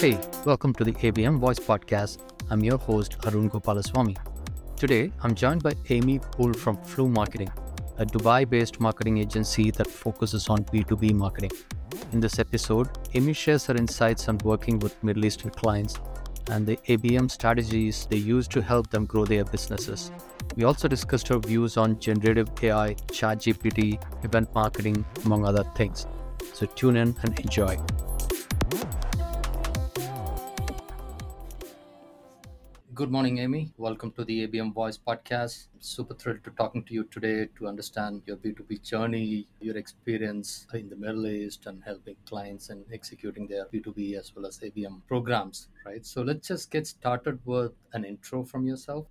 Hey, welcome to the ABM Voice Podcast. I'm your host, Arun Gopalaswami. Today, I'm joined by Amy Poole from Flume Marketing, a Dubai based marketing agency that focuses on B2B marketing. In this episode, Amy shares her insights on working with Middle Eastern clients and the ABM strategies they use to help them grow their businesses. We also discussed her views on generative AI, ChatGPT, event marketing, among other things. So tune in and enjoy. Good morning, Amy. Welcome to the ABM Voice Podcast. Super thrilled to talking to you today to understand your B2B journey, your experience in the Middle East, and helping clients and executing their B2B as well as ABM programs, right? So let's just get started with an intro from yourself.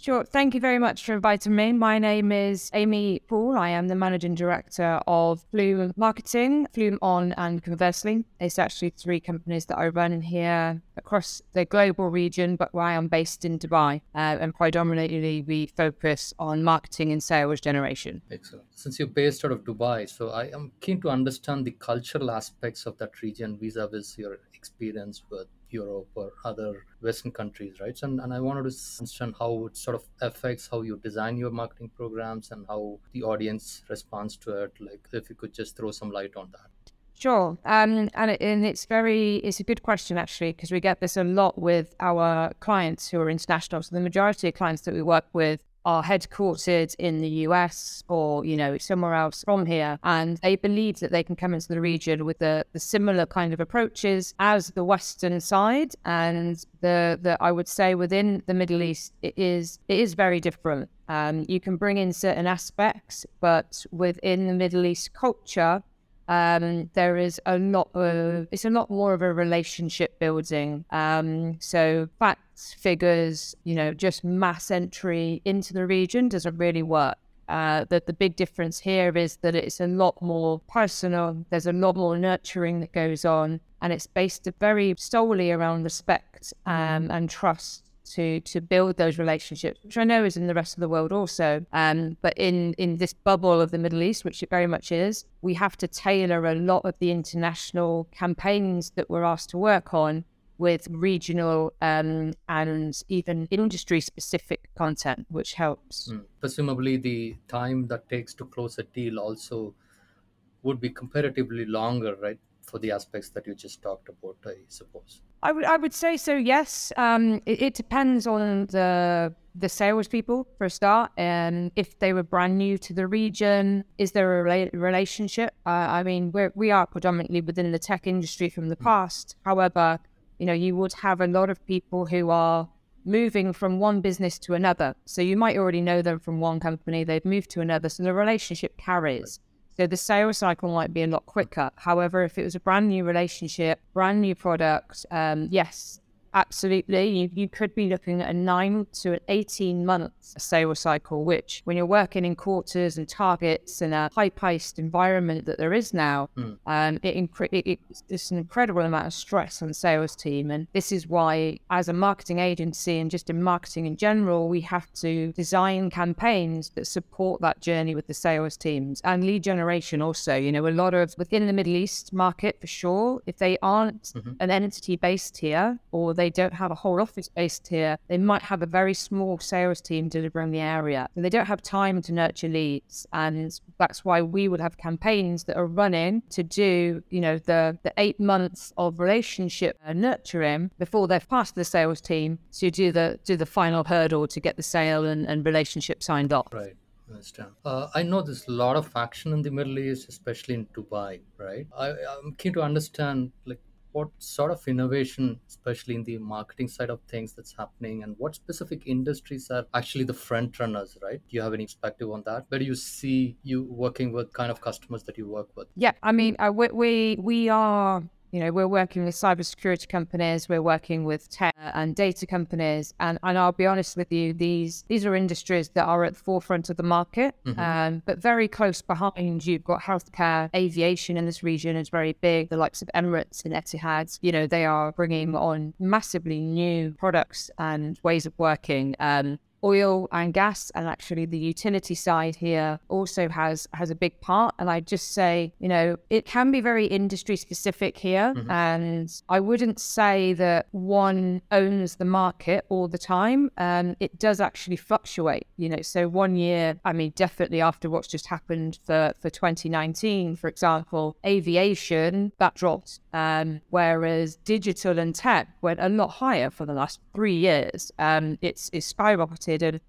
Sure. Thank you very much for inviting me. My name is Amy Poole. I am the managing director of Flume Marketing, Flume On, and Conversely. It's actually three companies that I run in here across the global region, but where I am based in Dubai. Uh, and predominantly, we focus on marketing and sales generation. Excellent. Since you're based out of Dubai, so I am keen to understand the cultural aspects of that region vis a vis your experience with Europe or other Western countries, right? And, and I wanted to understand how it sort of affects how you design your marketing programs and how the audience responds to it. Like, if you could just throw some light on that. Sure, um, and and it's very it's a good question actually because we get this a lot with our clients who are international. So the majority of clients that we work with are headquartered in the US or, you know, somewhere else from here. And they believe that they can come into the region with the, the similar kind of approaches as the Western side. And the, the I would say within the Middle East, it is it is very different. Um, you can bring in certain aspects, but within the Middle East culture, um, there is a lot of it's a lot more of a relationship building. Um, so facts, figures, you know, just mass entry into the region doesn't really work. Uh, that the big difference here is that it's a lot more personal. There's a lot more nurturing that goes on, and it's based very solely around respect um, and trust to to build those relationships, which I know is in the rest of the world also. Um, but in in this bubble of the Middle East, which it very much is, we have to tailor a lot of the international campaigns that we're asked to work on with regional um, and even industry specific content, which helps. Mm. Presumably, the time that takes to close a deal also would be comparatively longer, right? For the aspects that you just talked about, I suppose. I would I would say so. Yes, um, it, it, depends on the the salespeople for a start, and if they were brand new to the region, is there a rela- relationship? Uh, I mean, we're, we are predominantly within the tech industry from the past. However, you know, you would have a lot of people who are moving from one business to another. So you might already know them from one company; they've moved to another, so the relationship carries. So the sales cycle might be a lot quicker. However, if it was a brand new relationship, brand new product, um, yes, Absolutely. You, you could be looking at a nine to an 18 month sales cycle, which when you're working in quarters and targets in a high paced environment that there is now, mm. um, it, incre- it, it's an incredible amount of stress on the sales team. And this is why, as a marketing agency and just in marketing in general, we have to design campaigns that support that journey with the sales teams and lead generation also. You know, a lot of within the Middle East market for sure, if they aren't mm-hmm. an entity based here or they don't have a whole office based here, they might have a very small sales team delivering the area. And they don't have time to nurture leads. And that's why we would have campaigns that are running to do, you know, the, the eight months of relationship nurturing before they've passed the sales team to do the do the final hurdle to get the sale and, and relationship signed off. Right understand. Uh, I know there's a lot of action in the Middle East, especially in Dubai, right? I, I'm keen to understand, like, what sort of innovation, especially in the marketing side of things, that's happening, and what specific industries are actually the front runners, right? Do you have any perspective on that? Where do you see you working with kind of customers that you work with? Yeah, I mean, uh, we, we we are you know, we're working with cybersecurity companies, we're working with tech and data companies, and, and I'll be honest with you, these these are industries that are at the forefront of the market, mm-hmm. um, but very close behind. You've got healthcare, aviation in this region is very big. The likes of Emirates and Etihad, you know, they are bringing on massively new products and ways of working. Um, oil and gas and actually the utility side here also has has a big part. And i just say you know it can be very industry specific here. Mm-hmm. and i wouldn't say that one owns the market all the time. Um, it does actually fluctuate you know. So one year i mean definitely after what's just happened for for 2019 for example aviation that dropped. Um, whereas digital and tech went a lot higher for the last three years. Um, it's it's skyrocketed and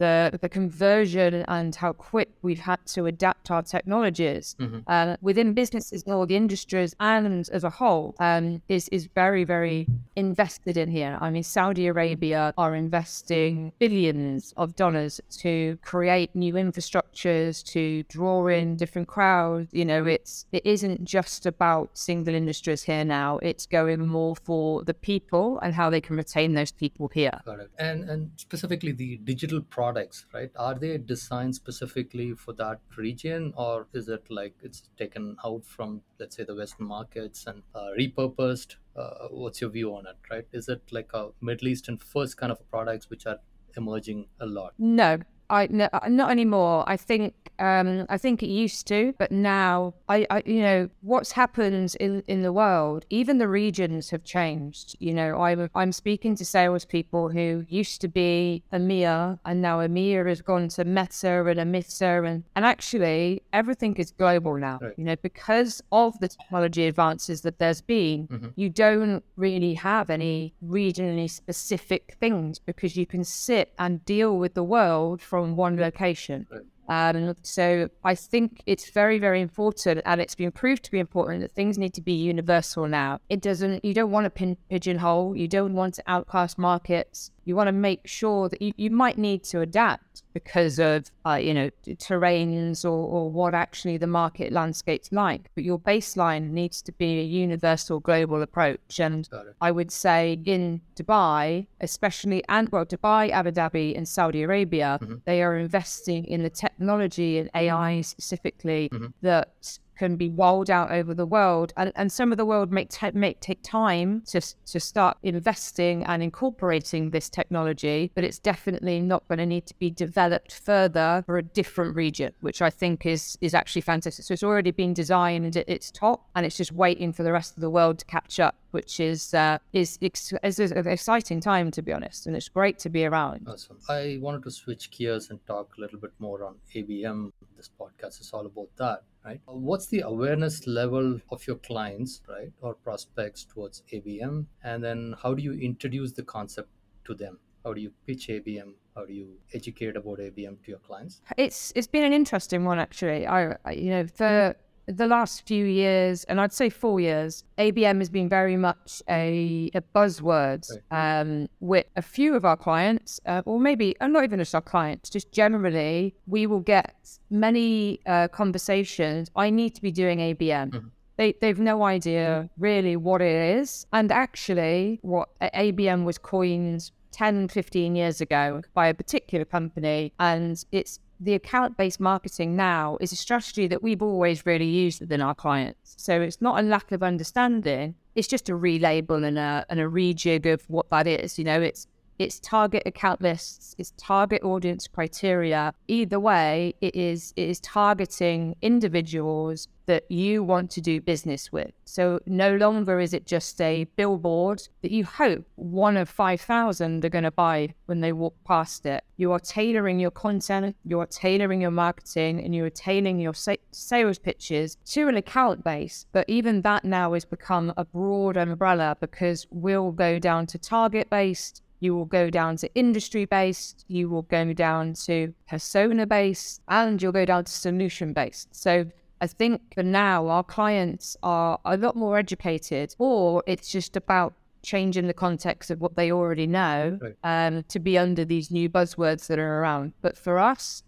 the the conversion and how quick we've had to adapt our technologies mm-hmm. uh, within businesses and all the industries and as a whole um, is is very very invested in here. I mean, Saudi Arabia are investing billions of dollars to create new infrastructures to draw in different crowds. You know, it's it isn't just about single industries here now. It's going more for the people and how they can retain those people here. Got it. And and specifically the digital product products, right? Are they designed specifically for that region, or is it like it's taken out from, let's say, the Western markets and uh, repurposed? Uh, what's your view on it, right? Is it like a Middle Eastern first kind of products which are emerging a lot? No, I no, uh, not anymore. I think um, I think it used to, but now I, I, you know what's happened in in the world. Even the regions have changed. You know, I'm I'm speaking to salespeople who used to be EMEA, and now EMEA has gone to Meta and AMITA, and and actually everything is global now. Right. You know, because of the technology advances that there's been, mm-hmm. you don't really have any regionally specific things because you can sit and deal with the world from from one location. Um, so I think it's very, very important, and it's been proved to be important that things need to be universal now. It doesn't. You don't want to pin, pigeonhole. You don't want to outcast markets you want to make sure that you, you might need to adapt because of uh, you know terrains or, or what actually the market landscape's like but your baseline needs to be a universal global approach and i would say in dubai especially and well dubai abu dhabi and saudi arabia mm-hmm. they are investing in the technology and ai specifically mm-hmm. that can be rolled out over the world, and, and some of the world may, may take time to, to start investing and incorporating this technology, but it's definitely not going to need to be developed further for a different region, which I think is is actually fantastic. So it's already been designed at its top, and it's just waiting for the rest of the world to catch up which is uh, is, is, is an exciting time to be honest, and it's great to be around. Awesome. I wanted to switch gears and talk a little bit more on ABM. This podcast is all about that, right? What's the awareness level of your clients, right, or prospects towards ABM, and then how do you introduce the concept to them? How do you pitch ABM? How do you educate about ABM to your clients? It's it's been an interesting one actually. I, I you know for the last few years, and I'd say four years, ABM has been very much a, a buzzword um, with a few of our clients, uh, or maybe uh, not even just our clients, just generally, we will get many uh, conversations. I need to be doing ABM. Mm-hmm. They, they've no idea really what it is. And actually, what ABM was coined 10, 15 years ago by a particular company, and it's the account based marketing now is a strategy that we've always really used within our clients. So it's not a lack of understanding, it's just a relabel and a, and a rejig of what that is. You know, it's it's target account lists, it's target audience criteria. Either way, it is it is targeting individuals that you want to do business with. So no longer is it just a billboard that you hope one of 5,000 are going to buy when they walk past it. You are tailoring your content, you are tailoring your marketing, and you are tailoring your sa- sales pitches to an account base. But even that now has become a broad umbrella because we'll go down to target based you will go down to industry based, you will go down to persona based, and you'll go down to solution based. So I think for now, our clients are a lot more educated, or it's just about changing the context of what they already know right. um, to be under these new buzzwords that are around. But for us,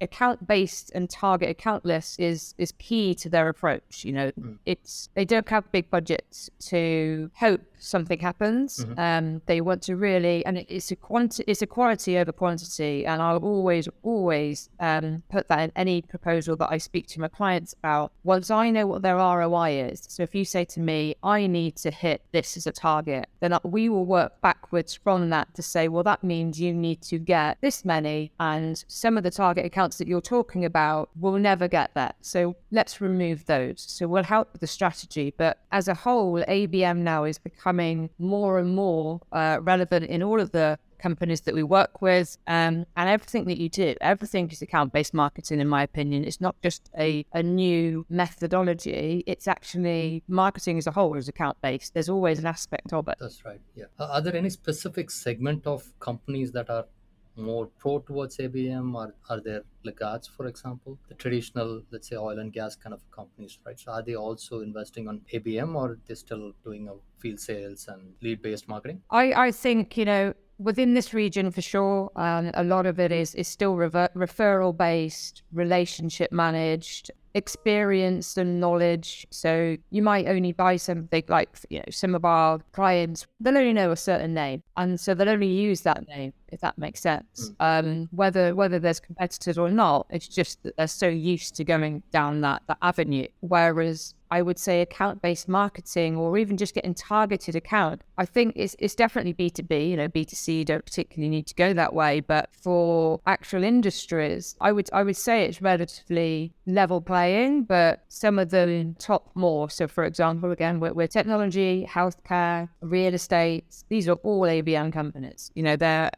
account based and target account lists is is key to their approach. You know, mm. it's they don't have big budgets to hope something happens. Mm-hmm. Um, they want to really, and it's a quanti- it's a quality over quantity. And I'll always, always um, put that in any proposal that I speak to my clients about. Once I know what their ROI is, so if you say to me, I need to hit this as a target, then we will work backwards from that to say, well, that means you need to get this many, and some of the target accounts that you're talking about will never get that. So let's remove those. So we'll help with the strategy, but as a whole, ABM now is becoming becoming more and more uh, relevant in all of the companies that we work with um, and everything that you do. Everything is account based marketing, in my opinion. It's not just a, a new methodology, it's actually marketing as a whole is account based. There's always an aspect of it. That's right. Yeah. Are there any specific segment of companies that are more pro towards ABM? Or are there laggards, for example, the traditional, let's say, oil and gas kind of companies, right? So are they also investing on ABM or are they still doing a field sales and lead based marketing? I, I think, you know, within this region for sure um, a lot of it is is still rever- referral based relationship managed experience and knowledge. So you might only buy something like, you know, some of our clients, they'll only know a certain name. And so they'll only use that name, if that makes sense. Mm. Um, whether whether there's competitors or not, it's just that they're so used to going down that, that avenue. Whereas I would say account based marketing or even just getting targeted account. I think it's, it's definitely B2B, you know, B2C, you don't particularly need to go that way. But for actual industries, I would I would say it's relatively level playing, but some of them top more. So for example, again, we're, we're technology, healthcare, real estate, these are all ABM companies. You know, they're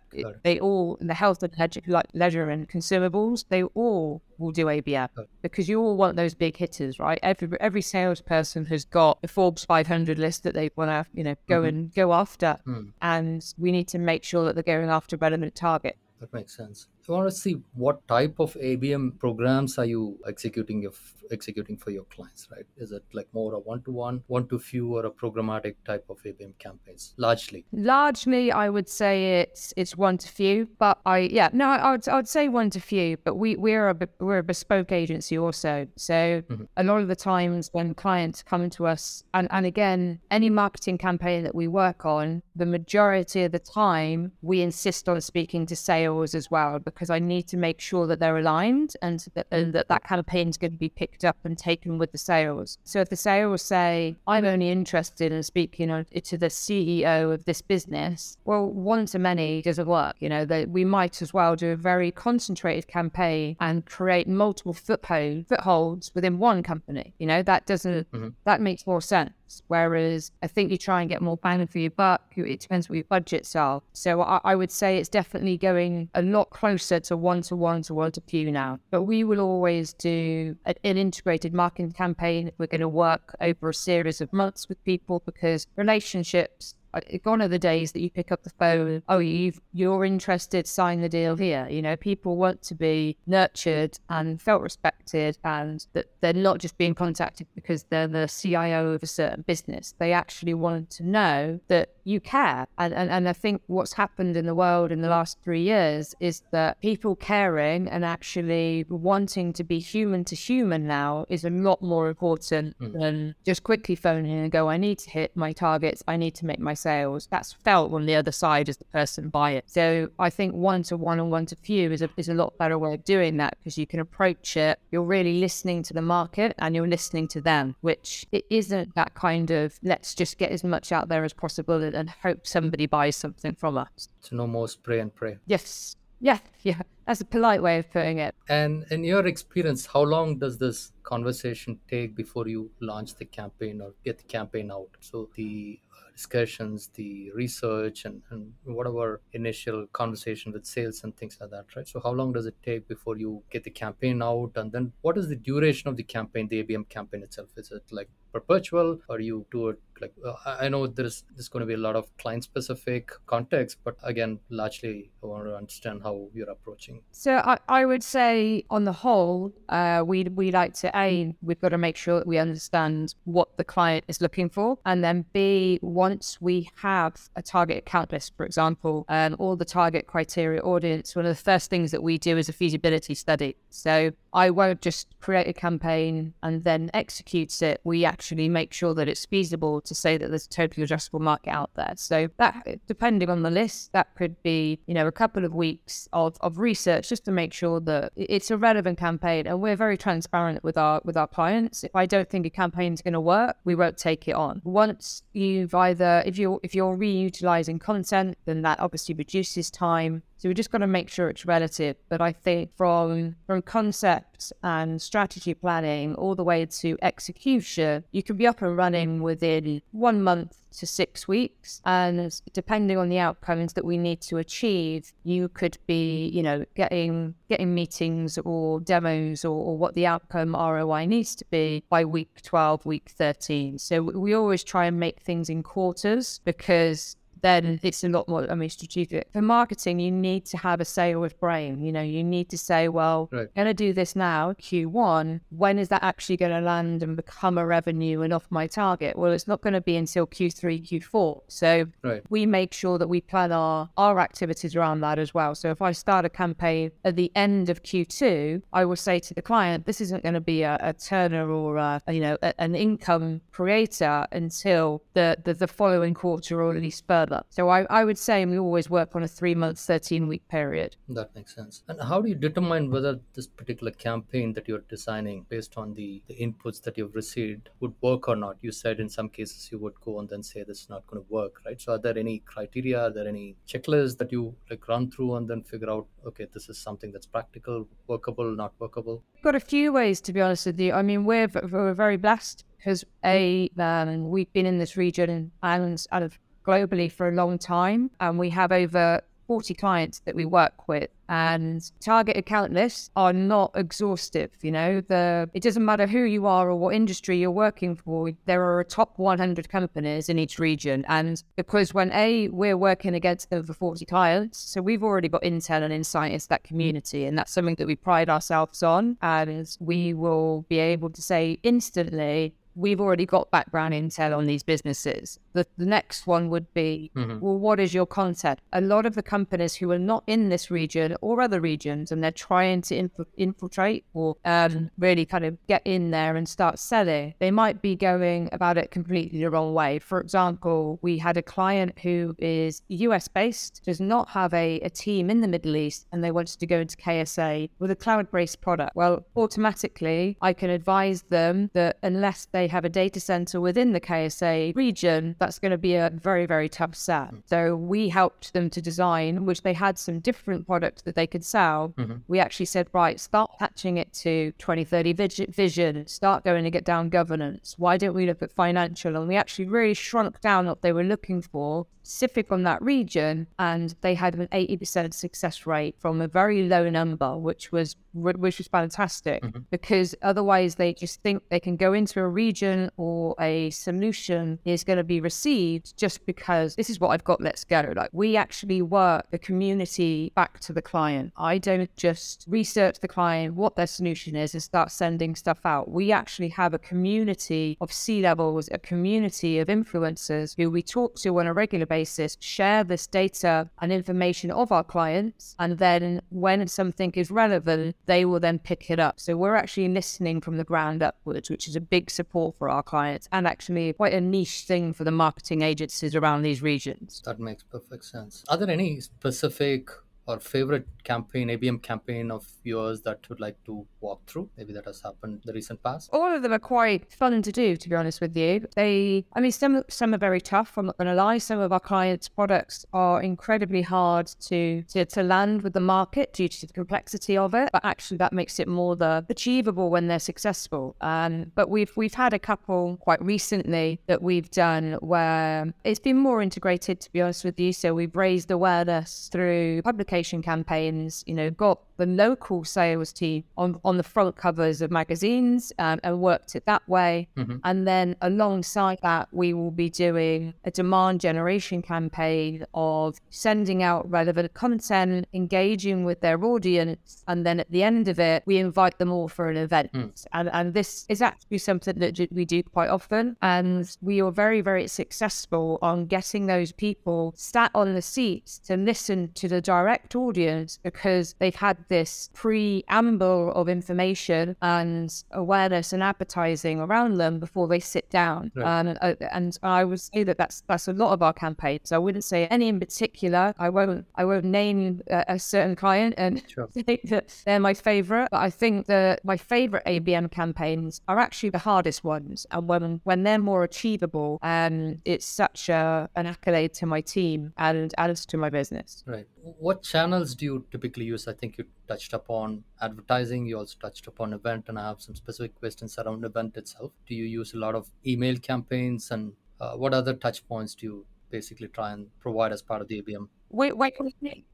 they all the health and leisure, like leisure and consumables, they all will do ABM because you all want those big hitters, right? Every every salesperson has got a Forbes 500 list that they want to, you know, go mm-hmm. and go after, mm. and we need to make sure that they're going after relevant target. That makes sense. I want to see what type of ABM programs are you executing if executing for your clients, right? Is it like more a one-to-one, one-to-few, or a programmatic type of ABM campaigns? Largely. Largely, I would say it's it's one to few, but I yeah no I would I would say one to few, but we we're a we're a bespoke agency also, so mm-hmm. a lot of the times when clients come to us, and and again any marketing campaign that we work on, the majority of the time we insist on speaking to sales as well because I need to make sure that they're aligned and that and that, that campaign is going to be picked picked up and taken with the sales. So if the sales say, I'm only interested in speaking to the CEO of this business, well, one to many doesn't work. You know, that we might as well do a very concentrated campaign and create multiple foothold, footholds within one company. You know, that doesn't, mm-hmm. that makes more sense. Whereas I think you try and get more bang for your buck. It depends what your budgets are. So I, I would say it's definitely going a lot closer to one to one to one to few now. But we will always do an, an integrated marketing campaign. We're going to work over a series of months with people because relationships gone are the days that you pick up the phone. Oh, you've you're interested, sign the deal here. You know, people want to be nurtured and felt respected, and that they're not just being contacted because they're the CIO of a certain business. They actually want to know that you care. And, and and I think what's happened in the world in the last three years is that people caring and actually wanting to be human to human now is a lot more important mm. than just quickly phoning and go, I need to hit my targets, I need to make my sales, that's felt on the other side as the person buy it. So I think one to one and one to few is a, is a lot better way of doing that because you can approach it. You're really listening to the market and you're listening to them, which it isn't that kind of let's just get as much out there as possible and, and hope somebody buys something from us. So no more spray and pray. Yes. Yeah, yeah. That's a polite way of putting it. And in your experience, how long does this conversation take before you launch the campaign or get the campaign out? So the discussions, the research, and, and whatever initial conversation with sales and things like that, right? So, how long does it take before you get the campaign out? And then, what is the duration of the campaign, the ABM campaign itself? Is it like perpetual or you do it like uh, i know there's there's going to be a lot of client specific context but again largely i want to understand how you're approaching so i, I would say on the whole uh, we we like to a mm. we've got to make sure that we understand what the client is looking for and then b once we have a target account list, for example, and all the target criteria audience, one of the first things that we do is a feasibility study. So I won't just create a campaign and then execute it. We actually make sure that it's feasible to say that there's a total addressable market out there. So that, depending on the list, that could be, you know, a couple of weeks of, of research just to make sure that it's a relevant campaign. And we're very transparent with our with our clients. If I don't think a campaign is going to work, we won't take it on. Once you've either if you're if you're reutilizing content, then that obviously reduces time so we just got to make sure it's relative. But I think from from concept and strategy planning all the way to execution, you can be up and running within one month to six weeks. And depending on the outcomes that we need to achieve, you could be, you know, getting getting meetings or demos or, or what the outcome ROI needs to be by week 12, week 13. So we always try and make things in quarters because then mm. it's a lot more, I mean, strategic. For marketing, you need to have a sale with brain. You know, you need to say, well, right. I'm going to do this now, Q1. When is that actually going to land and become a revenue and off my target? Well, it's not going to be until Q3, Q4. So right. we make sure that we plan our, our activities around that as well. So if I start a campaign at the end of Q2, I will say to the client, this isn't going to be a, a turner or, a, you know, a, an income creator until the, the, the following quarter or at least further together. So I, I would say we always work on a three month, 13 week period. That makes sense. And how do you determine whether this particular campaign that you're designing based on the, the inputs that you've received would work or not? You said in some cases you would go and then say this is not going to work, right? So are there any criteria, are there any checklists that you like run through and then figure out, okay, this is something that's practical, workable, not workable? We've got a few ways to be honest with you. I mean, we're, we're very blessed because a um, we've been in this region and islands out of globally for a long time, and we have over 40 clients that we work with and target account lists are not exhaustive you know? The it doesn't matter who you are or what industry you're working for there are a top 100 companies in each region and because when a we're working against over 40 clients so we've already got intel and insight into that community and that's something that we pride ourselves on and we will be able to say instantly we've already got background intel on these businesses. The, the next one would be, mm-hmm. well, what is your concept? A lot of the companies who are not in this region or other regions and they're trying to inf- infiltrate or um, really kind of get in there and start selling, they might be going about it completely the wrong way. For example, we had a client who is US based, does not have a, a team in the Middle East, and they wanted to go into KSA with a cloud based product. Well, automatically, I can advise them that unless they have a data center within the KSA region, that's going to be a very, very tough sell. Mm-hmm. So we helped them to design, which they had some different products that they could sell. Mm-hmm. We actually said, right, start patching it to 2030 vision, start going to get down governance. Why don't we look at financial? And we actually really shrunk down what they were looking for specific on that region, and they had an 80% success rate from a very low number, which was which was fantastic mm-hmm. because otherwise they just think they can go into a region or a solution is going to be received just because this is what I've got, let's go. Like we actually work the community back to the client. I don't just research the client, what their solution is, and start sending stuff out. We actually have a community of C levels, a community of influencers who we talk to on a regular basis, share this data and information of our clients. And then when something is relevant, they will then pick it up. So we're actually listening from the ground upwards, which is a big support for our clients and actually quite a niche thing for the marketing agencies around these regions. That makes perfect sense. Are there any specific or favorite campaign, ABM campaign of yours that you'd like to walk through? Maybe that has happened in the recent past. All of them are quite fun to do, to be honest with you. They, I mean, some some are very tough. I'm not going to lie. Some of our clients' products are incredibly hard to, to to land with the market due to the complexity of it. But actually, that makes it more the achievable when they're successful. Um, but we've we've had a couple quite recently that we've done where it's been more integrated, to be honest with you. So we've raised awareness through publication campaigns, you know, got the local sales team on, on the front covers of magazines um, and worked it that way. Mm-hmm. And then alongside that, we will be doing a demand generation campaign of sending out relevant content, engaging with their audience. And then at the end of it, we invite them all for an event. Mm. And, and this is actually something that we do quite often. And we are very, very successful on getting those people sat on the seats to listen to the direct audience because they've had this preamble of information and awareness and advertising around them before they sit down. Right. Um, uh, and I would say that that's that's a lot of our campaigns. I wouldn't say any in particular. I won't I won't name a, a certain client and Sure. say that they're my favorite. But I think that my favorite ABM campaigns are actually the hardest ones. And when when they're more achievable, um, it's such a, an accolade to my team and and to my business. Right. What channels do you typically use? I think you touched upon advertising. You also touched upon event, and I have some specific questions around event itself. Do you use a lot of email campaigns, and uh, what other touch points do you basically try and provide as part of the ABM? We, we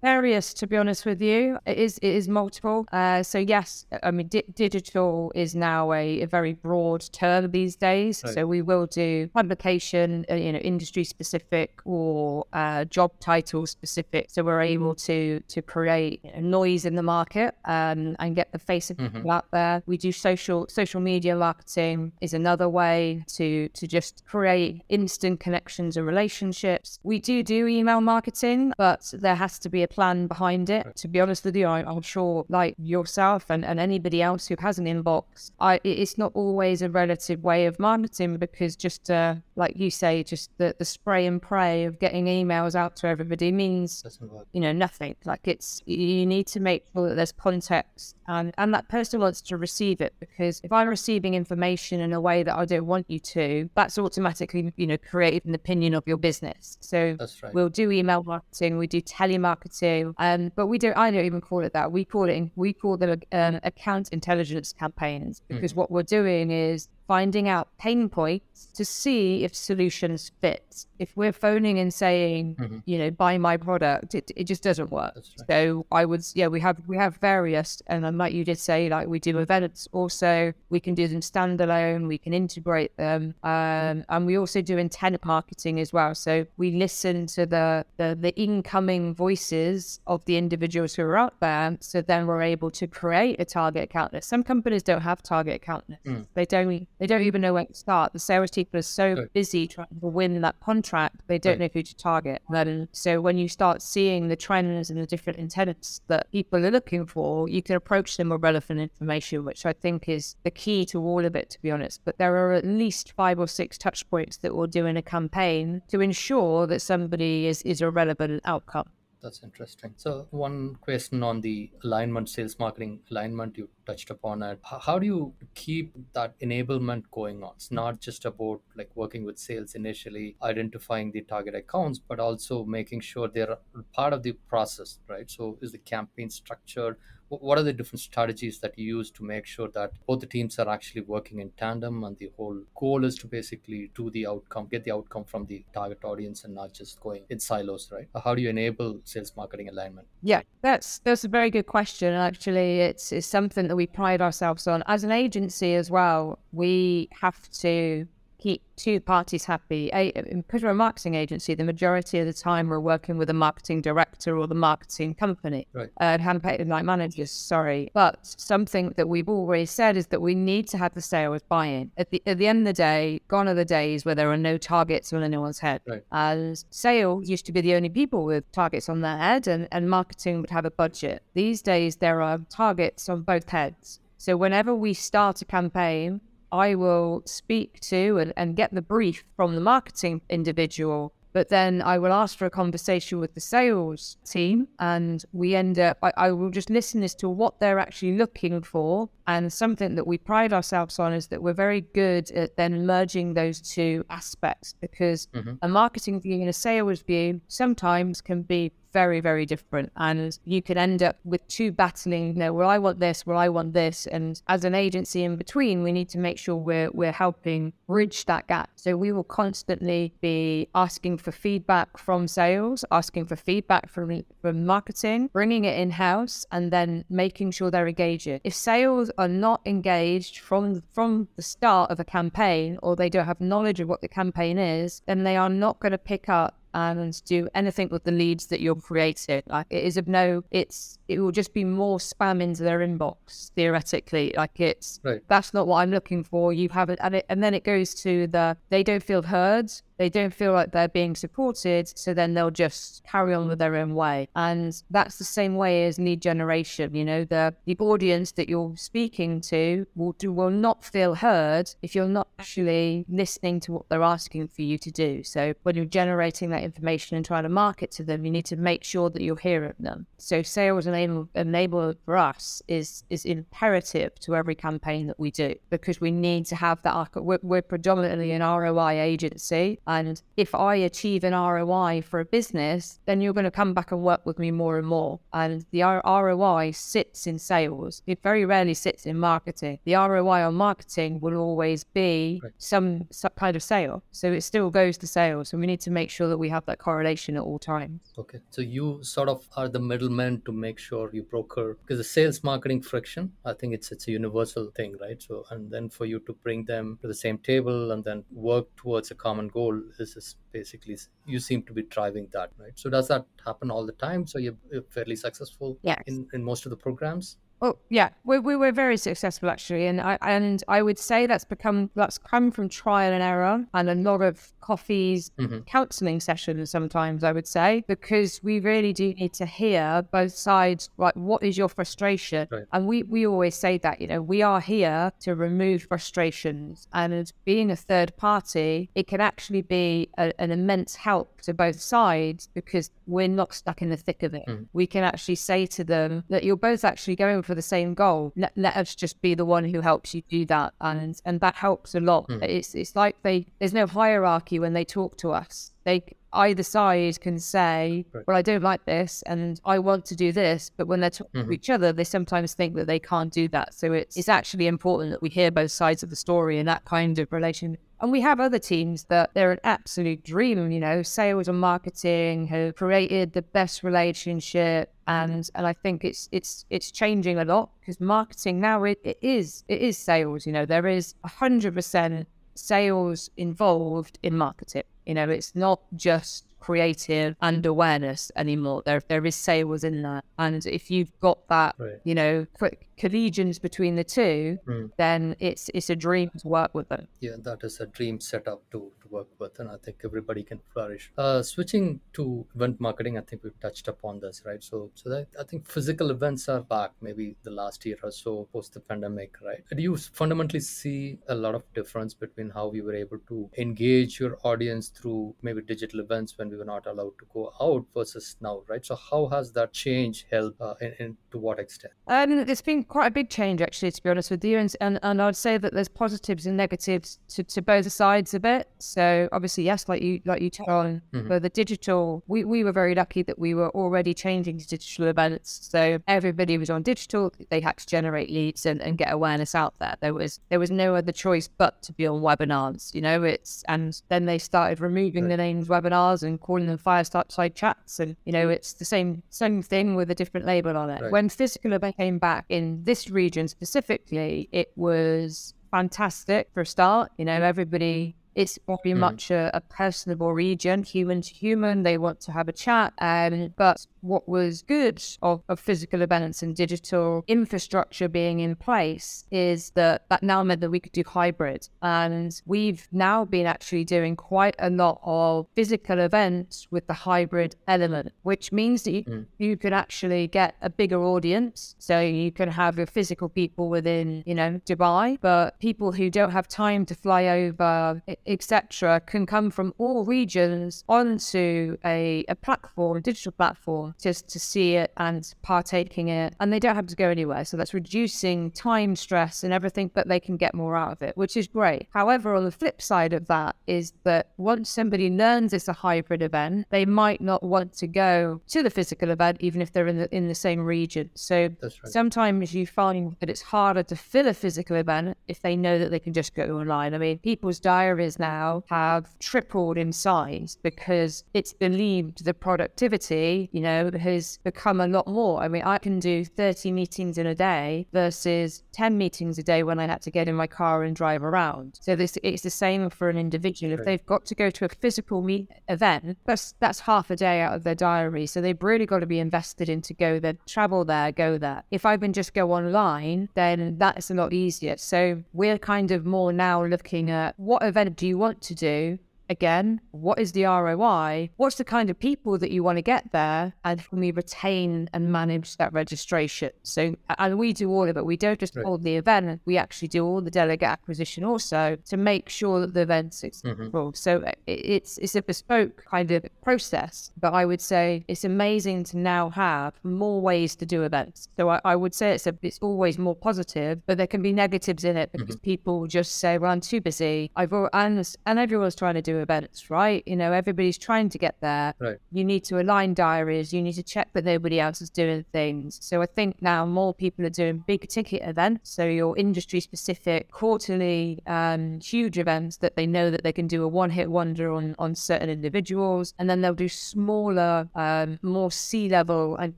various, to be honest with you. It is it is multiple. Uh, so yes, I mean di- digital is now a, a very broad term these days. Right. So we will do publication, uh, you know, industry specific or uh, job title specific. So we're able to to create you know, noise in the market um, and get the face of people out there. We do social social media marketing is another way to to just create instant connections and relationships. We do do email marketing, but there has to be a plan behind it. To be honest with you, I, I'm sure, like yourself and, and anybody else who has an inbox, I it's not always a relative way of marketing because just uh, like you say, just the, the spray and pray of getting emails out to everybody means you know nothing like it's you need to make sure that there's context and and that person wants to receive it because if i'm receiving information in a way that i don't want you to that's automatically you know creating an opinion of your business so That's right. we'll do email marketing we do telemarketing um but we don't i don't even call it that. We call it we call them um, account intelligence campaigns because what we're doing is finding out pain points to see if solutions fit. If we're phoning and saying, mm-hmm. you know, buy my product, it, it just doesn't work. Right. So I would, yeah, we have we have various, and like you did say, like we do events. Also, we can do them standalone. We can integrate them, mm-hmm. um, and we also do intent marketing as well. So we listen to the, the the incoming voices of the individuals who are out there. So then we're able to create a target account list. Some companies don't have target account lists. Mm. They don't they don't mm. even know where to start. The salespeople are so busy trying to win that contract, they don't Right. know who to target. And um, so when you start seeing the trends and the different intents that people are looking for, you can approach them with relevant information, which I think is the key to all of it, to be honest. But there are at least five or six touch points that we'll do in a campaign to ensure that somebody is, is a relevant outcome. That's interesting. So, one question on the alignment, sales marketing alignment, you touched upon it. How do you keep that enablement going on? It's not just about like working with sales initially, identifying the target accounts, but also making sure they're part of the process, right? So, is the campaign structured? Wh- What are the different strategies that you use to make sure that both the teams are actually working in tandem and the whole goal is to basically do the outcome, get the outcome from the target audience and not just going in silos, right? How do you enable sales marketing alignment? Yeah, that's that's a very good question. Actually, it's it's something that we pride ourselves on as an agency as well. We have to keep two parties happy. A, because we're a marketing agency, the majority of the time we're working with a marketing director or the marketing company, Right. uh, campaign like managers. Sorry, but something that we've always said is that we need to have the sales buy-in. At the at the end of the day, gone are the days where there are no targets on anyone's head. Right. As sales used to be the only people with targets on their head, and, and marketing would have a budget. These days, there are targets on both heads. So whenever we start a campaign, I will speak to and, and get the brief from the marketing individual, but then I will ask for a conversation with the sales team, and we end up, I, I will just listen as to what they're actually looking for. And something that we pride ourselves on is that we're very good at then merging those two aspects because mm-hmm. a marketing view and a sales view sometimes can be very, very different. And you could end up with two battling, you know, well, I want this, well, I want this. And as an agency in between, we need to make sure we're, we're helping bridge that gap. So we will constantly be asking for feedback from sales, asking for feedback from, from marketing, bringing it in house, and then making sure they're engaging. If sales are not engaged from, from the start of a campaign or they don't have knowledge of what the campaign is, then they are not going to pick up and do anything with the leads that you're creating. Like it is of no, it's it will just be more spam into their inbox theoretically. Like it's right. that's not what I'm looking for. You haven't, and it, and then it goes to the they don't feel heard they don't feel like they're being supported, so then they'll just carry on with their own way. And that's the same way as lead generation. You know, the the audience that you're speaking to will do, will not feel heard if you're not actually listening to what they're asking for you to do. So when you're generating that information and trying to market to them, you need to make sure that you're hearing them. So sales enable for us is is imperative to every campaign that we do because we need to have that. We're, we're predominantly an ROI agency and if I achieve an ROI for a business, then you're going to come back and work with me more and more. And the ROI sits in sales. It very rarely sits in marketing. The ROI on marketing will always be right. some, some kind of sale. So it still goes to sales. And we need to make sure that we have that correlation at all times. Okay. So you sort of are the middleman to make sure you broker because the sales marketing friction, I think it's it's a universal thing, right? So and then for you to bring them to the same table and then work towards a common goal is, is basically you seem to be driving that right so does that happen all the time so you're, you're fairly successful yes. in, in most of the programs Oh yeah, we, we were very successful actually, and I and I would say that's become that's come from trial and error and a lot of coffees, mm-hmm. counselling sessions. Sometimes I would say because we really do need to hear both sides. Like, what is your frustration? Right. And we we always say that you know we are here to remove frustrations, and being a third party, it can actually be a, an immense help to both sides because we're not stuck in the thick of it. Mm. We can actually say to them that you're both actually going for the same goal. Let, let us just be the one who helps you do that, and and that helps a lot. Mm. It's it's like they there's no hierarchy when they talk to us. They either side can say, right. "Well, I don't like this, and I want to do this," but when they're talking mm-hmm. to each other, they sometimes think that they can't do that. So it's it's actually important that we hear both sides of the story in that kind of relation. And we have other teams that they're an absolute dream, you know, sales and marketing have created the best relationship. Mm-hmm. And and I think it's it's it's changing a lot because marketing now it, it is it is sales, you know, there is a hundred percent sales involved in marketing. You know, it's not just creative and awareness anymore. There, there is sales in that, and if you've got that, right. you know, quick collegians between the two, mm. then it's it's a dream to work with them. Yeah, that is a dream setup to to work with, and I think everybody can flourish. Uh, switching to event marketing, I think we've touched upon this, right? So, so that, I think physical events are back, maybe the last year or so post the pandemic, right? Do you fundamentally see a lot of difference between how we were able to engage your audience through maybe digital events when we were not allowed to go out versus now, right? So, how has that change helped, uh, and, and to what extent? Um, it's been quite a big change, actually, to be honest with you, and and, and I'd say that there's positives and negatives to, to both sides of it. So obviously, yes, like you like you touched on, mm-hmm. for the digital, we, we were very lucky that we were already changing to digital events. So everybody was on digital. They had to generate leads and, and get awareness out there. There was there was no other choice but to be on webinars. You know, it's and then they started removing right. the names webinars and calling them fireside chats. And you know, it's the same same thing with a different label on it. Right. When physical event came back in this region specifically, it was fantastic for a start. You know, mm. everybody it's very mm. much a, a, personable region, human to human. They want to have a chat. Um, but what was good of, of physical events and digital infrastructure being in place is that that now meant that we could do hybrid. And we've now been actually doing quite a lot of physical events with the hybrid element, which means that you, mm. you can actually get a bigger audience. So you can have your physical people within, you know, Dubai, but people who don't have time to fly over etc., can come from all regions onto a, a platform, a digital platform, just to see it and partaking in it. And they don't have to go anywhere. So that's reducing time, stress, and everything, but they can get more out of it, which is great. However, on the flip side of that is that once somebody learns it's a hybrid event, they might not want to go to the physical event, even if they're in the in the same region. So right. sometimes you find that it's harder to fill a physical event if they know that they can just go online. I mean, people's diaries now have tripled in size because it's believed the productivity, you know, has become a lot more. I mean, I can do 30 meetings in a day versus 10 meetings a day when I had to get in my car and drive around. So this it's the same for an individual. If they've got to go to a physical meet event, that's that's half a day out of their diary. So they've really got to be invested in to go there, travel there, go there. If I can just go online, then that's a lot easier. So we're kind of more now looking at what event do you want to do again, what is the ROI? What's the kind of people that you want to get there? And can we retain and manage that registration? So, and we do all of it. We don't just right. hold the event, we actually do all the delegate acquisition also to make sure that the event's successful. Mm-hmm. So it's, it's a bespoke kind of process, but I would say it's amazing to now have more ways to do events. So I, I would say it's, a, it's always more positive, but there can be negatives in it because mm-hmm. people just say, well, I'm too busy. I've, and, and everyone's trying to do events, right? You know, everybody's trying to get there. Right. You need to align diaries. You need to check that nobody else is doing things. So I think now more people are doing big ticket events. So your industry specific quarterly um, huge events that they know that they can do a one hit wonder on, on certain individuals. And then they'll do smaller, um, more C level and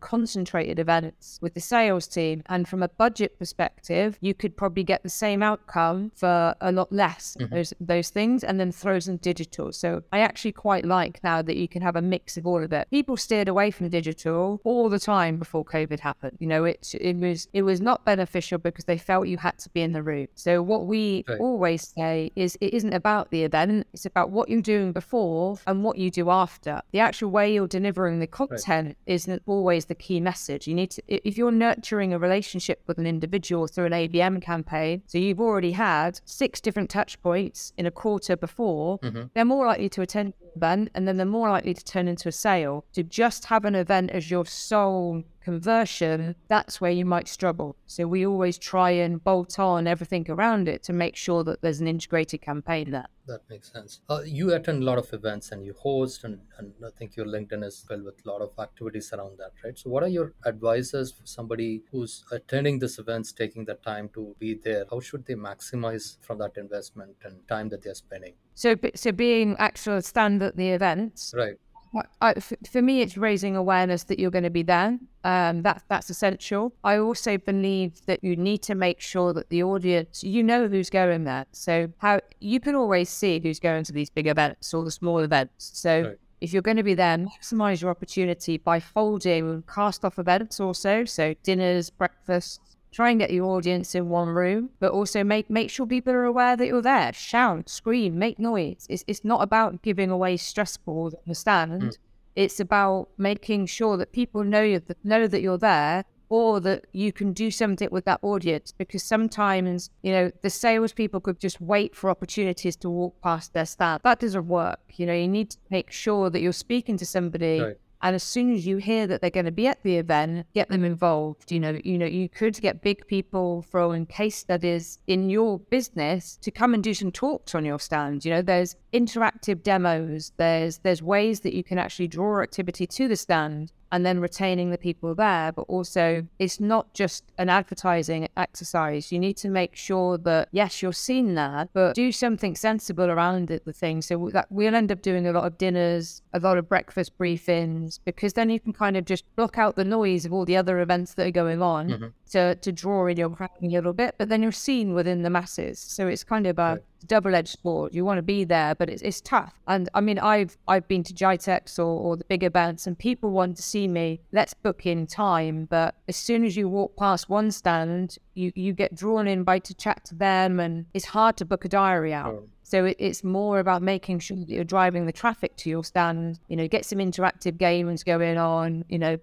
concentrated events with the sales team. And from a budget perspective, you could probably get the same outcome for a lot less mm-hmm. those those things and then throw some digital digital. So I actually quite like now that you can have a mix of all of it. People steered away from digital all the time before COVID happened. You know, it it was it was not beneficial because they felt you had to be in the room. So what we right. always say is it isn't about the event, it's about what you're doing before and what you do after. The actual way you're delivering the content right. isn't always the key message. You need to if you're nurturing a relationship with an individual through an ABM campaign, so you've already had six different touch points in a quarter before, mm-hmm they're more likely to attend an event and then they're more likely to turn into a sale. To just have an event as your sole conversion, that's where you might struggle. So we always try and bolt on everything around it to make sure that there's an integrated campaign there. That makes sense. Uh, you attend a lot of events and you host, and, and I think your LinkedIn is filled with a lot of activities around that, right? So, what are your advices for somebody who's attending these events, taking the time to be there? How should they maximize from that investment and time that they're spending? So, so being actual stand at the events, right? I, for me, it's raising awareness that you're going to be there. Um, that, that's essential. I also believe that you need to make sure that the audience, you know who's going there. So how you can always see who's going to these big events or the small events. So right. if you're going to be there, maximize your opportunity by holding cast off events also. So dinners, breakfasts, try and get your audience in one room, but also make make sure people are aware that you're there. Shout, scream, make noise. It's it's not about giving away stress balls on the stand. Mm. It's about making sure that people know you know that you're there or that you can do something with that audience because sometimes you know the salespeople could just wait for opportunities to walk past their stand. That doesn't work. You know, you need to make sure that you're speaking to somebody right. And as soon as you hear that they're going to be at the event, get them involved. You know, you know, you could get big people throwing case studies in your business to come and do some talks on your stand. You know, there's interactive demos. There's there's ways that you can actually draw activity to the stand and then retaining the people there. But also, it's not just an advertising exercise. You need to make sure that, yes, you're seen there, but do something sensible around it, the thing. So that we'll end up doing a lot of dinners, a lot of breakfast briefings, because then you can kind of just block out the noise of all the other events that are going on mm-hmm. to, to draw in your crowd a little bit, but then you're seen within the masses. So it's kind of a right double-edged sword. You want to be there, but it's, it's tough. And I mean, I've I've been to GITEX or, or the big events, and people want to see me. Let's book in time. But as soon as you walk past one stand, you you get drawn in by to chat to them, and it's hard to book a diary out. Oh. So it, it's more about making sure that you're driving the traffic to your stand, you know, get some interactive games going on, you know,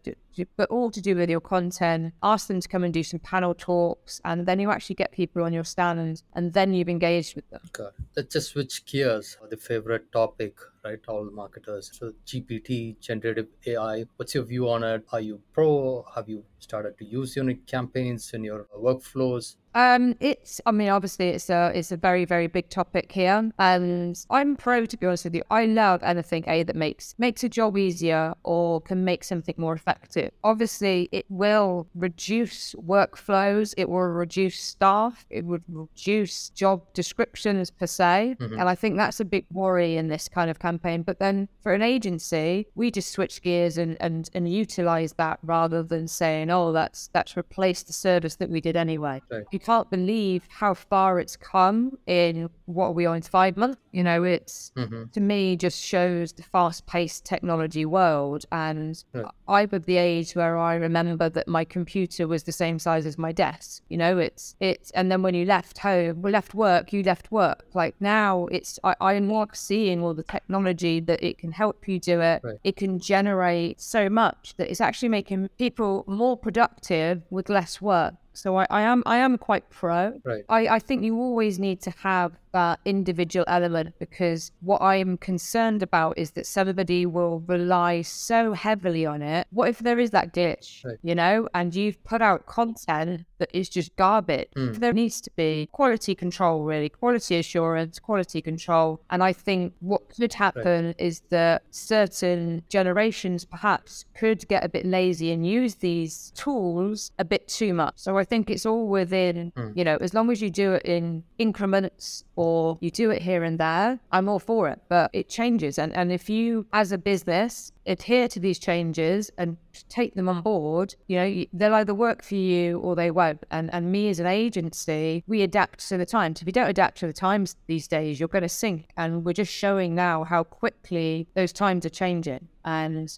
but all to do with your content. Ask them to come and do some panel talks, and then you actually get people on your stand, and then you've engaged with them. God, let's just switch gears. The favorite topic, right? All marketers. So GPT, generative AI. What's your view on it? Are you pro? Have you started to use unique campaigns in your workflows? Um, it's. I mean, obviously, it's a it's a very very big topic here, and I'm pro to be honest with you. I love anything a that makes makes a job easier or can make something more effective. Obviously, it will reduce workflows. It will reduce staff. It would reduce job descriptions per se, mm-hmm. and I think that's a big worry in this kind of campaign. But then for an agency, we just switch gears and and and utilize that rather than saying, oh, that's that's replaced the service that we did anyway. Can't believe how far it's come in what we are we on five months. You know, it's mm-hmm. to me just shows the fast paced technology world. And right. I'm of the age where I remember that my computer was the same size as my desk. You know, it's it's and then when you left home, we left work, you left work. Like now it's I, I'm not seeing all the technology that it can help you do it. Right. It can generate so much that it's actually making people more productive with less work. So I, I am I am quite pro. Right. I, I think you always need to have that individual element because what I am concerned about is that somebody will rely so heavily on it. What if there is that glitch, right. you know, and you've put out content that is just garbage? Mm. There needs to be quality control, really, quality assurance, quality control. And I think what could happen right. is that certain generations perhaps could get a bit lazy and use these tools a bit too much. So I think it's all within, mm. you know, as long as you do it in increments or you do it here and there, I'm all for it. But it changes. And, and if you, as a business, adhere to these changes and take them on board, you know, they'll either work for you or they won't. And and me as an agency, we adapt to the times. If you don't adapt to the times these days, you're going to sink. And we're just showing now how quickly those times are changing. And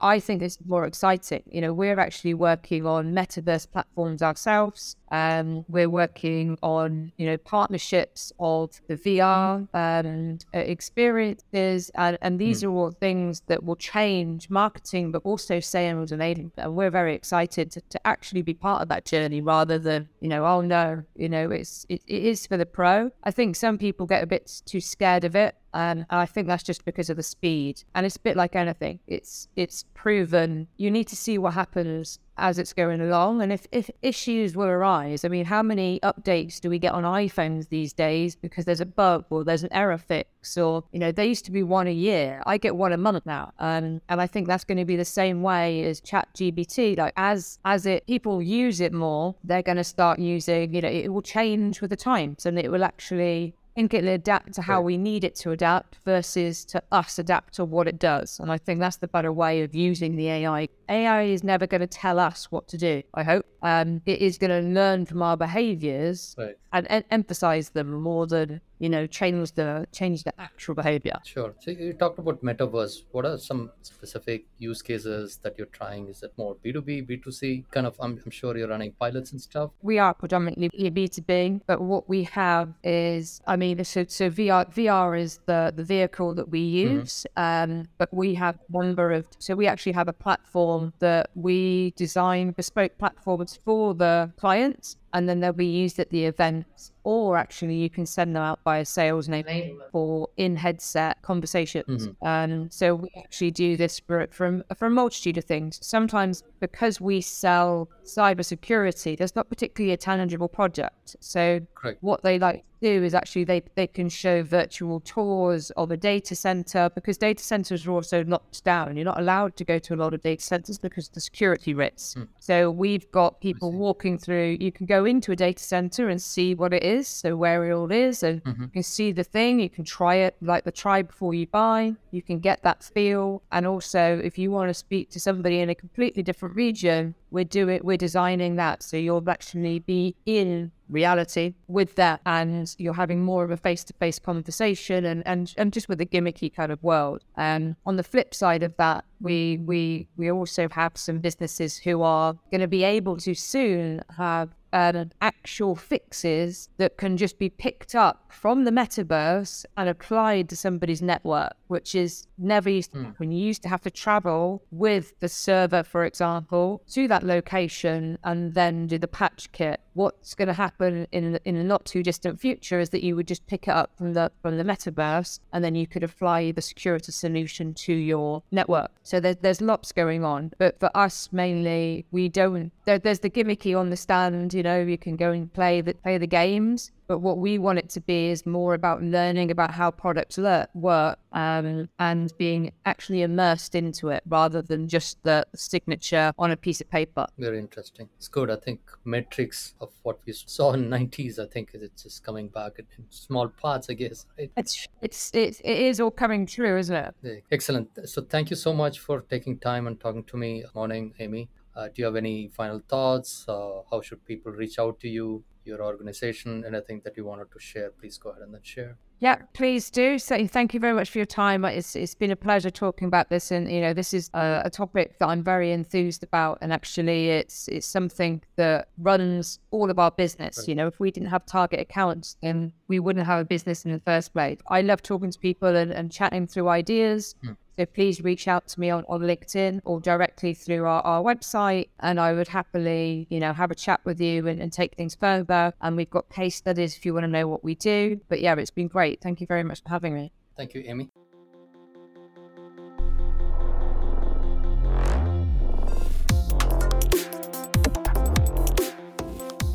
I think it's more exciting. You know, we're actually working on metaverse platforms ourselves. Um, we're working on, you know, partnerships of the VR um, experiences, and, and these mm. are all things that will change marketing, but also sales and aiding. And we're very excited to, to actually be part of that journey rather than, you know, oh no, you know, it's it, it is for the pro. I think some people get a bit too scared of it and I think that's just because of the speed. And it's a bit like anything. It's it's proven. You need to see what happens as it's going along. And if, if issues will arise, I mean, how many updates do we get on iPhones these days because there's a bug or there's an error fix or, you know, they used to be one a year. I get one a month now. Um, and I think that's going to be the same way as chat GPT. Like as, as it, people use it more, they're going to start using, you know, it will change with the times and it will actually think it'll adapt to how we need it to adapt versus to us adapt to what it does. And I think that's the better way of using the AI. AI is never going to tell us what to do, I hope. Um, it is going to learn from our behaviors right. and, and emphasize them more than you know change the change the actual behavior sure so you talked about metaverse what are some specific use cases that you're trying is it more b2b b2c kind of i'm, I'm sure you're running pilots and stuff we are predominantly b2b but what we have is i mean so, so vr vr is the the vehicle that we mm-hmm. use mm-hmm. um, but we have a number of so we actually have a platform that we design bespoke platforms for the clients and then they'll be used at the events or actually you can send them out by a sales name for in headset conversations. Mm-hmm. Um, so we actually do this for, for, for a multitude of things. Sometimes because we sell cybersecurity, there's not particularly a tangible project. So Correct. what they like to do is actually they, they can show virtual tours of a data center because data centers are also locked down. You're not allowed to go to a lot of data centers because of the security risks. Mm. So we've got people walking through, you can go into a data center and see what it is is, so where it all is, and mm-hmm. you can see the thing. You can try it, like the try before you buy. You can get that feel, and also if you want to speak to somebody in a completely different region, we're doing, we're designing that so you'll actually be in reality with that and you're having more of a face-to-face conversation and and, and just with a gimmicky kind of world um on the flip side of that we we we also have some businesses who are going to be able to soon have um, actual fixes that can just be picked up from the metaverse and applied to somebody's network, which is never used hmm. to happen. You used to have to travel with the server, for example, to that location and then do the patch kit. What's going to happen in in a not too distant future is that you would just pick it up from the from the metaverse and then you could apply the security solution to your network. So there's there's lots going on, but for us mainly, we don't. There, there's the gimmicky on the stand. You know, you can go and play the play the games, but what we want it to be is more about learning about how products work um, and being actually immersed into it rather than just the signature on a piece of paper. Very interesting. It's good. I think metrics of what we saw in 90s, I think it's just coming back in small parts, I guess. Right? It's it's it, it is all coming true, isn't it? Yeah, Excellent. So thank you so much for taking time and talking to me. Morning, Amy. Uh, do you have any final thoughts? Uh, how should people reach out to you, your organization, anything that you wanted to share? Please go ahead and then share. Yeah, please do. So thank you very much for your time. Uh, it's it's been a pleasure talking about this, and you know this is a, a topic that I'm very enthused about, and actually it's it's something that runs all of our business. Right. You know, if we didn't have target accounts, then we wouldn't have a business in the first place. I love talking to people and, and chatting through ideas. Hmm. So please reach out to me on, on LinkedIn or directly through our, our website. And I would happily, you know, have a chat with you and, and take things further. And we've got case studies if you want to know what we do. But yeah, it's been great. Thank you very much for having me. Thank you, Amy.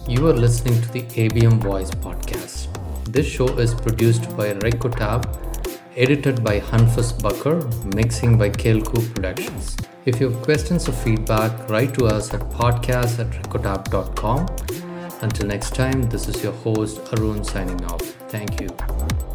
You are listening to the ABM Voice podcast. This show is produced by Recotap, edited by Hanfas Backer, mixing by Kelkoo Productions. If you have questions or feedback, write to us at podcast at recotap.com. Until next time, this is your host Arun signing off. Thank you.